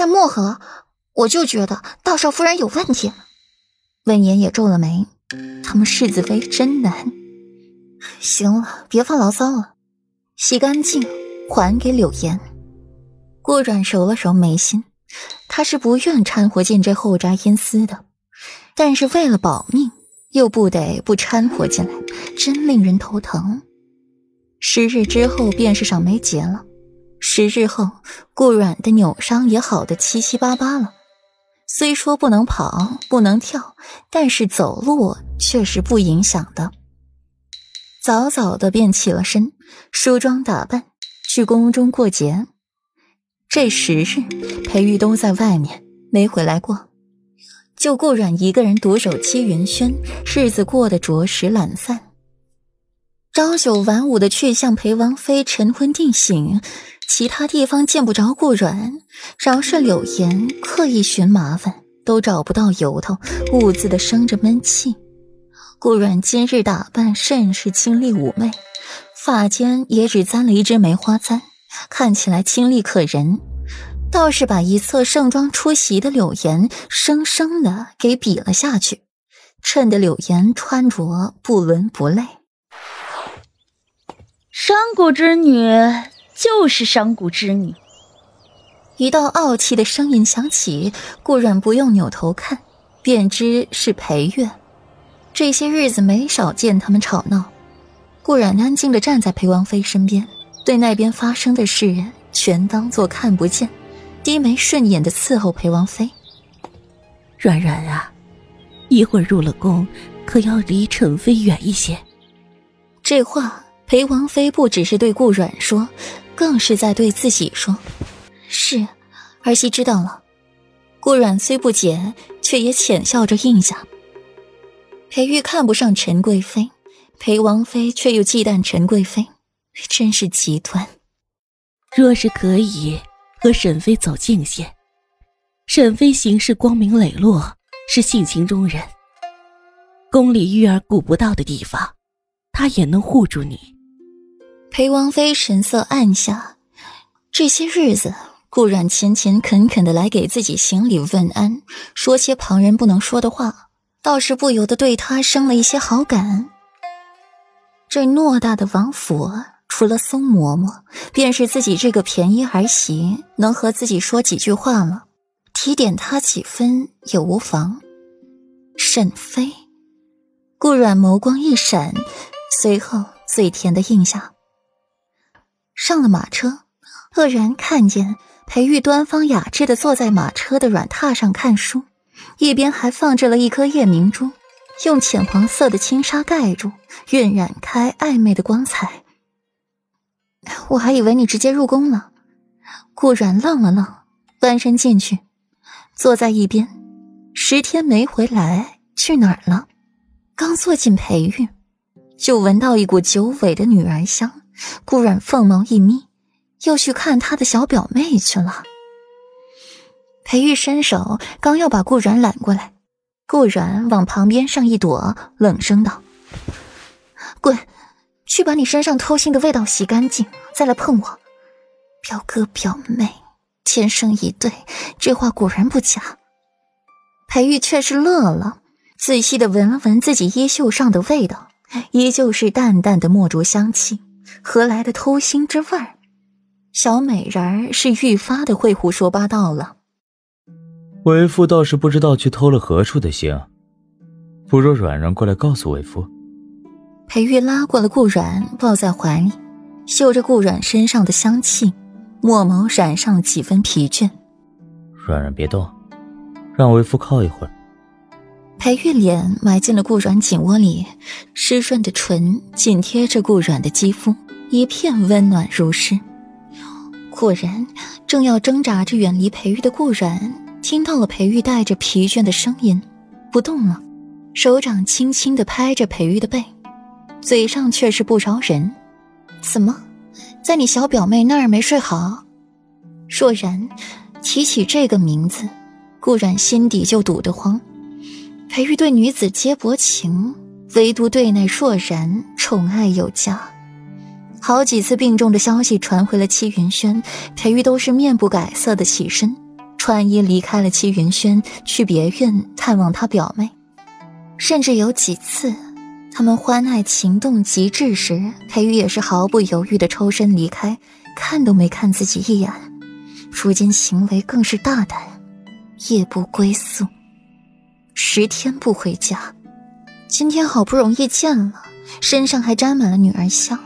在漠河，我就觉得道少夫人有问题。温言也皱了眉，他们世子妃真难。行了，别发牢骚了，洗干净还给柳岩。顾阮揉了揉眉心，他是不愿掺和进这后宅阴私的，但是为了保命，又不得不掺和进来，真令人头疼。十日之后便是赏梅节了。十日后，顾阮的扭伤也好的七七八八了。虽说不能跑，不能跳，但是走路却是不影响的。早早的便起了身，梳妆打扮，去宫中过节。这十日，裴玉都在外面，没回来过，就顾阮一个人独守七云轩，日子过得着实懒散。朝九晚五的去向陪王妃晨昏定省，其他地方见不着顾阮，饶是柳岩刻意寻麻烦，都找不到由头，兀自的生着闷气。顾阮今日打扮甚是清丽妩媚，发间也只簪了一支梅花簪，看起来清丽可人，倒是把一侧盛装出席的柳岩生生的给比了下去，衬得柳岩穿着不伦不类。商贾之女就是山谷之女。一道傲气的声音响起，顾阮不用扭头看，便知是裴月。这些日子没少见他们吵闹，顾阮安静的站在裴王妃身边，对那边发生的事全当做看不见，低眉顺眼的伺候裴王妃。软软啊，一会儿入了宫，可要离宸妃远一些。这话。裴王妃不只是对顾阮说，更是在对自己说：“是，儿媳知道了。”顾阮虽不解，却也浅笑着应下。裴玉看不上陈贵妃，裴王妃却又忌惮陈贵妃，真是极端。若是可以和沈妃走近些，沈妃行事光明磊落，是性情中人。宫里玉儿顾不到的地方，她也能护住你。裴王妃神色暗下，这些日子，顾阮勤勤恳恳的来给自己行礼问安，说些旁人不能说的话，倒是不由得对他生了一些好感。这偌大的王府，除了宋嬷嬷，便是自己这个便宜儿媳能和自己说几句话了，提点他几分也无妨。沈妃，顾阮眸光一闪，随后嘴甜的应下。上了马车，愕然看见裴玉端方雅致的坐在马车的软榻上看书，一边还放着了一颗夜明珠，用浅黄色的轻纱盖住，晕染开暧昧的光彩。我还以为你直接入宫了。顾阮愣了愣，翻身进去，坐在一边。十天没回来，去哪儿了？刚坐进裴玉，就闻到一股久违的女儿香。顾阮凤眸一眯，又去看他的小表妹去了。裴玉伸手刚要把顾阮揽过来，顾阮往旁边上一躲，冷声道：“滚，去把你身上偷腥的味道洗干净，再来碰我。表哥表妹天生一对，这话果然不假。”裴玉却是乐了，仔细的闻了闻自己衣袖上的味道，依旧是淡淡的墨竹香气。何来的偷腥之味儿？小美人儿是愈发的会胡说八道了。为夫倒是不知道去偷了何处的腥，不若软软过来告诉为夫。裴玉拉过了顾软，抱在怀里，嗅着顾软身上的香气，墨眸染上了几分疲倦。软软别动，让为夫靠一会儿。裴玉脸埋进了顾软颈窝里，湿润的唇紧贴着顾软的肌肤，一片温暖如诗。果然，正要挣扎着远离裴玉的顾软，听到了裴玉带着疲倦的声音，不动了，手掌轻轻的拍着裴玉的背，嘴上却是不饶人：“怎么，在你小表妹那儿没睡好？”若然提起这个名字，顾软心底就堵得慌。裴玉对女子皆薄情，唯独对那若然宠爱有加。好几次病重的消息传回了七云轩，裴玉都是面不改色的起身，穿衣离开了戚云轩，去别院探望他表妹。甚至有几次，他们欢爱情动极致时，裴玉也是毫不犹豫的抽身离开，看都没看自己一眼。如今行为更是大胆，夜不归宿，十天不回家。今天好不容易见了，身上还沾满了女儿香。